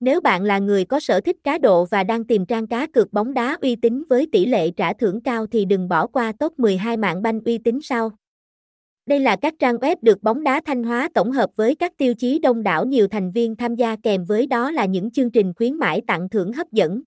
Nếu bạn là người có sở thích cá độ và đang tìm trang cá cược bóng đá uy tín với tỷ lệ trả thưởng cao thì đừng bỏ qua top 12 mạng banh uy tín sau. Đây là các trang web được bóng đá Thanh Hóa tổng hợp với các tiêu chí đông đảo nhiều thành viên tham gia kèm với đó là những chương trình khuyến mãi tặng thưởng hấp dẫn.